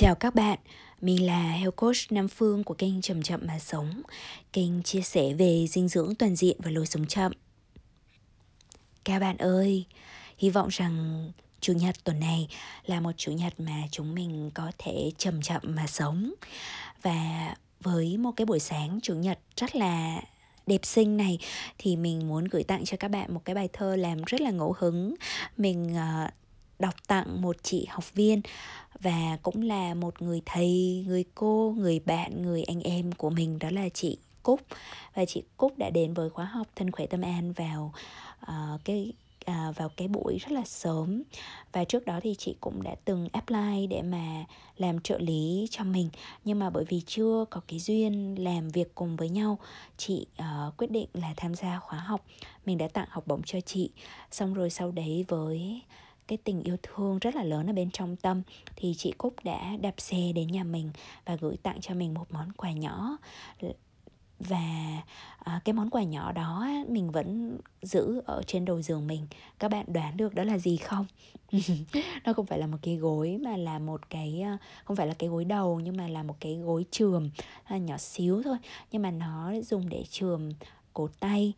Chào các bạn, mình là Health Coach Nam Phương của kênh Chậm Chậm Mà Sống. Kênh chia sẻ về dinh dưỡng toàn diện và lối sống chậm. Các bạn ơi, hy vọng rằng Chủ nhật tuần này là một chủ nhật mà chúng mình có thể chậm chậm mà sống. Và với một cái buổi sáng chủ nhật rất là đẹp xinh này thì mình muốn gửi tặng cho các bạn một cái bài thơ làm rất là ngẫu hứng. Mình uh, đọc tặng một chị học viên và cũng là một người thầy, người cô, người bạn, người anh em của mình đó là chị Cúc. Và chị Cúc đã đến với khóa học thân khỏe tâm an vào uh, cái à, vào cái buổi rất là sớm. Và trước đó thì chị cũng đã từng apply để mà làm trợ lý cho mình. Nhưng mà bởi vì chưa có cái duyên làm việc cùng với nhau chị uh, quyết định là tham gia khóa học. Mình đã tặng học bổng cho chị. Xong rồi sau đấy với cái tình yêu thương rất là lớn ở bên trong tâm thì chị Cúc đã đạp xe đến nhà mình và gửi tặng cho mình một món quà nhỏ. Và à, cái món quà nhỏ đó mình vẫn giữ ở trên đầu giường mình. Các bạn đoán được đó là gì không? Nó không phải là một cái gối mà là một cái à, không phải là cái gối đầu nhưng mà là một cái gối trường à, nhỏ xíu thôi. Nhưng mà nó dùng để trường cổ tay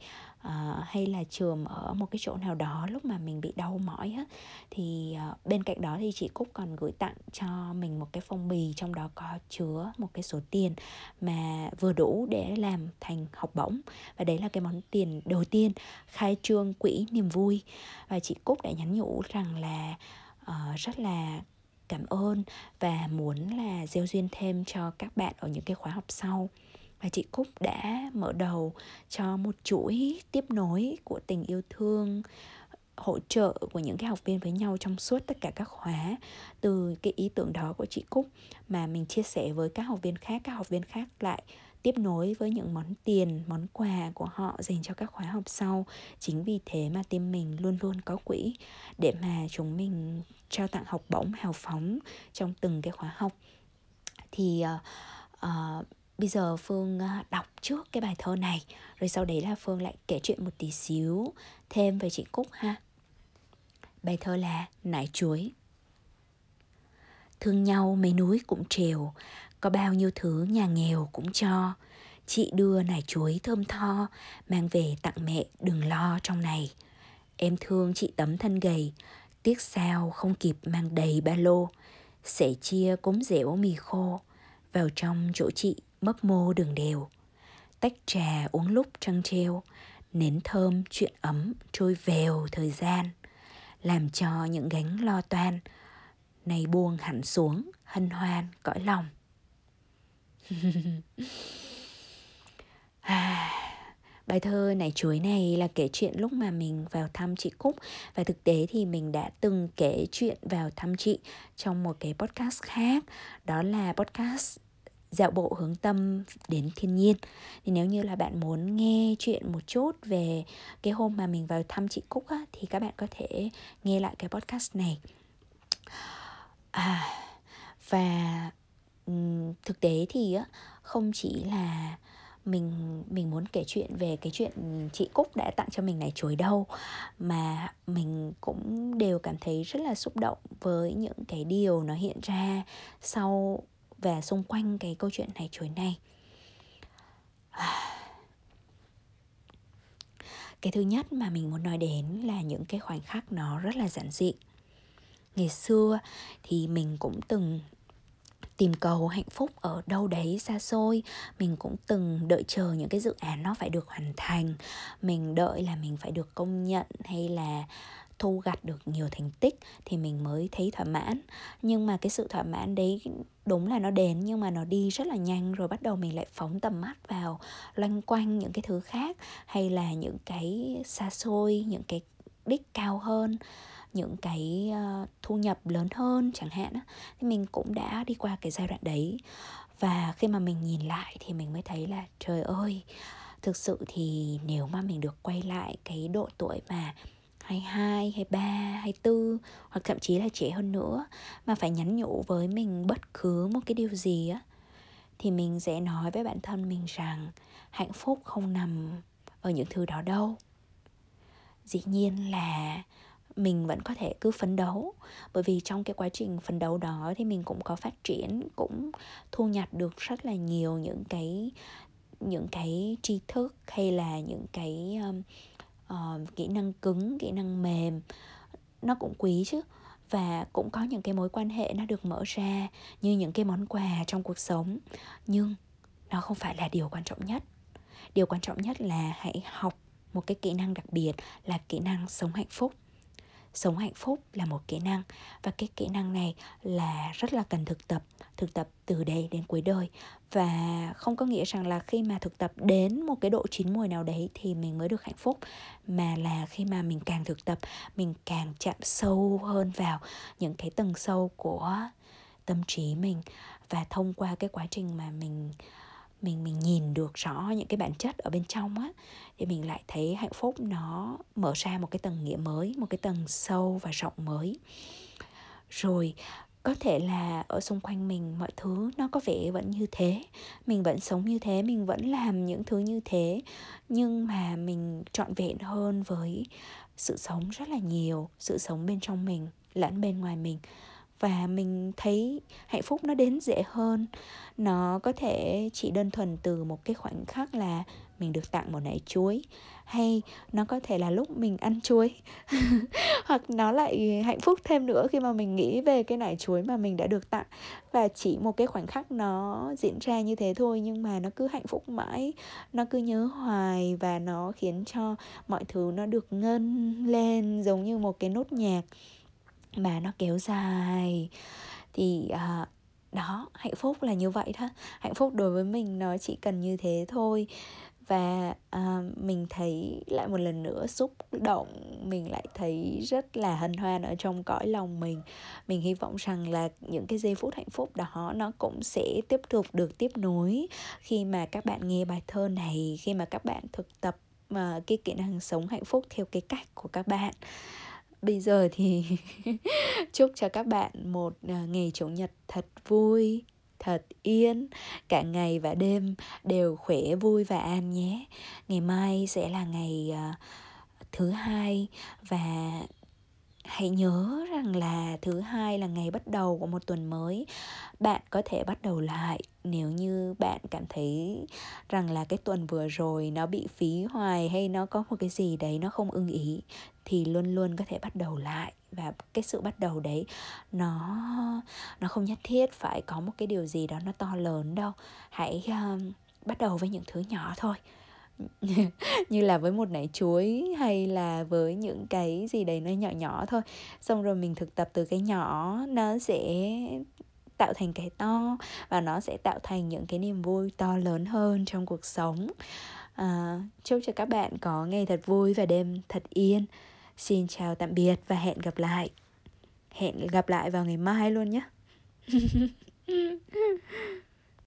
uh, hay là trường ở một cái chỗ nào đó lúc mà mình bị đau mỏi á thì uh, bên cạnh đó thì chị Cúc còn gửi tặng cho mình một cái phong bì trong đó có chứa một cái số tiền mà vừa đủ để làm thành học bổng. Và đấy là cái món tiền đầu tiên khai trương quỹ niềm vui. Và chị Cúc đã nhắn nhủ rằng là uh, rất là cảm ơn và muốn là gieo duyên thêm cho các bạn ở những cái khóa học sau và chị Cúc đã mở đầu cho một chuỗi tiếp nối của tình yêu thương hỗ trợ của những cái học viên với nhau trong suốt tất cả các khóa. Từ cái ý tưởng đó của chị Cúc mà mình chia sẻ với các học viên khác các học viên khác lại tiếp nối với những món tiền món quà của họ dành cho các khóa học sau. Chính vì thế mà team mình luôn luôn có quỹ để mà chúng mình trao tặng học bổng hào phóng trong từng cái khóa học. Thì uh, uh, Bây giờ Phương à, đọc trước cái bài thơ này, Rồi sau đấy là Phương lại kể chuyện một tí xíu, Thêm về chị Cúc ha. Bài thơ là Nải chuối. Thương nhau mấy núi cũng trèo, Có bao nhiêu thứ nhà nghèo cũng cho. Chị đưa nải chuối thơm tho, Mang về tặng mẹ đừng lo trong này. Em thương chị tấm thân gầy, Tiếc sao không kịp mang đầy ba lô. Sẽ chia cúng dẻo mì khô, Vào trong chỗ chị mấp mô đường đều. Tách trà uống lúc trăng treo nến thơm chuyện ấm trôi vèo thời gian. Làm cho những gánh lo toan này buông hẳn xuống hân hoan cõi lòng. À, bài thơ này chuối này là kể chuyện lúc mà mình vào thăm chị Cúc. Và thực tế thì mình đã từng kể chuyện vào thăm chị trong một cái podcast khác. Đó là podcast dạo bộ hướng tâm đến thiên nhiên. Thì nếu như là bạn muốn nghe chuyện một chút về cái hôm mà mình vào thăm chị Cúc á, thì các bạn có thể nghe lại cái podcast này. À, và thực tế thì á, không chỉ là mình mình muốn kể chuyện về cái chuyện chị Cúc đã tặng cho mình này chuối đâu mà mình cũng đều cảm thấy rất là xúc động với những cái điều nó hiện ra sau và xung quanh cái câu chuyện này chuối này. Cái thứ nhất mà mình muốn nói đến là những cái khoảnh khắc nó rất là giản dị. Ngày xưa thì mình cũng từng tìm cầu hạnh phúc ở đâu đấy xa xôi. Mình cũng từng đợi chờ những cái dự án nó phải được hoàn thành. Mình đợi là mình phải được công nhận hay là thu gặt được nhiều thành tích thì mình mới thấy thỏa mãn. Nhưng mà cái sự thỏa mãn đấy đúng là nó đến, nhưng mà nó đi rất là nhanh rồi bắt đầu mình lại phóng tầm mắt vào loanh quanh những cái thứ khác, hay là những cái xa xôi, những cái đích cao hơn, những cái ờ, thu nhập lớn hơn chẳng hạn thì mình cũng đã đi qua cái giai đoạn đấy. Và khi mà mình nhìn lại thì mình mới thấy là, trời ơi, thực sự thì nếu mà mình được quay lại cái độ tuổi mà 22, 23, 24 hoặc thậm chí là trẻ hơn nữa mà phải nhắn nhủ với mình bất cứ một cái điều gì á thì mình sẽ nói với bản thân mình rằng hạnh phúc không nằm ở những thứ đó đâu. Dĩ nhiên là mình vẫn có thể cứ phấn đấu bởi vì trong cái quá trình phấn đấu đó thì mình cũng có phát triển cũng thu nhặt được rất là nhiều những cái những cái tri thức hay là những cái um, uh, kỹ năng cứng kỹ năng mềm nó cũng quý chứ. Và cũng có những cái mối quan hệ nó được mở ra như những cái món quà trong cuộc sống. Nhưng nó không phải là điều quan trọng nhất. Điều quan trọng nhất là hãy học một cái kỹ năng đặc biệt là kỹ năng sống hạnh phúc sống hạnh phúc là một kỹ năng và cái kỹ năng này là rất là cần thực tập thực tập từ đây đến cuối đời. Và không có nghĩa rằng là khi mà thực tập đến một cái độ chín mùi nào đấy thì mình mới được hạnh phúc, mà là khi mà mình càng thực tập, mình càng chạm sâu hơn vào những cái tầng sâu của tâm trí mình. Và thông qua cái quá trình mà mình mình mình nhìn được rõ những cái bản chất ở bên trong á, thì mình lại thấy hạnh phúc nó mở ra một cái tầng nghĩa mới, một cái tầng sâu và rộng mới. Rồi, có thể là ở xung quanh mình mọi thứ nó có vẻ vẫn như thế, mình vẫn sống như thế, mình vẫn làm những thứ như thế, nhưng mà mình trọn vẹn hơn với sự sống rất là nhiều, sự sống bên trong mình, lẫn bên ngoài mình và mình thấy hạnh phúc nó đến dễ hơn. Nó có thể chỉ đơn thuần từ một cái khoảnh khắc là mình được tặng một nải chuối, hay nó có thể là lúc mình ăn chuối. Hoặc nó lại hạnh phúc thêm nữa khi mà mình nghĩ về cái nải chuối mà mình đã được tặng. Và chỉ một cái khoảnh khắc nó diễn ra như thế thôi, nhưng mà nó cứ hạnh phúc mãi, nó cứ nhớ hoài và nó khiến cho mọi thứ nó được ngân lên giống như một cái nốt nhạc mà nó kéo dài. Thì à, đó hạnh phúc là như vậy đó hạnh phúc đối với mình nó chỉ cần như thế thôi. Và à, mình thấy lại một lần nữa xúc động mình lại thấy rất là hân hoan ở trong cõi lòng mình. Mình hy vọng rằng là những cái giây phút hạnh phúc đó nó cũng sẽ tiếp tục được tiếp nối khi mà các bạn nghe bài thơ này khi mà các bạn thực tập mà cái kỹ năng sống hạnh phúc theo cái cách của các bạn bây giờ thì chúc cho các bạn một à, ngày chủ nhật thật vui thật yên. Cả ngày và đêm đều khỏe vui và an nhé. Ngày mai sẽ là ngày uh, thứ hai và hãy nhớ rằng là thứ hai là ngày bắt đầu của một tuần mới. Bạn có thể bắt đầu lại nếu như bạn cảm thấy rằng là cái tuần vừa rồi nó bị phí hoài hay nó có một cái gì đấy nó không ưng ý thì luôn luôn có thể bắt đầu lại. Và cái sự bắt đầu đấy nó nó không nhất thiết phải có một cái điều gì đó nó to lớn đâu. Hãy um, bắt đầu với những thứ nhỏ thôi. như là với một nải chuối hay là với những cái gì đấy nó nhỏ nhỏ thôi. Xong rồi mình thực tập từ cái nhỏ nó sẽ tạo thành cái to và nó sẽ tạo thành những cái niềm vui to lớn hơn trong cuộc sống. À, chúc cho các bạn có ngày thật vui và đêm thật yên. Xin chào tạm biệt và hẹn gặp lại. Hẹn gặp lại vào ngày mai luôn nhé.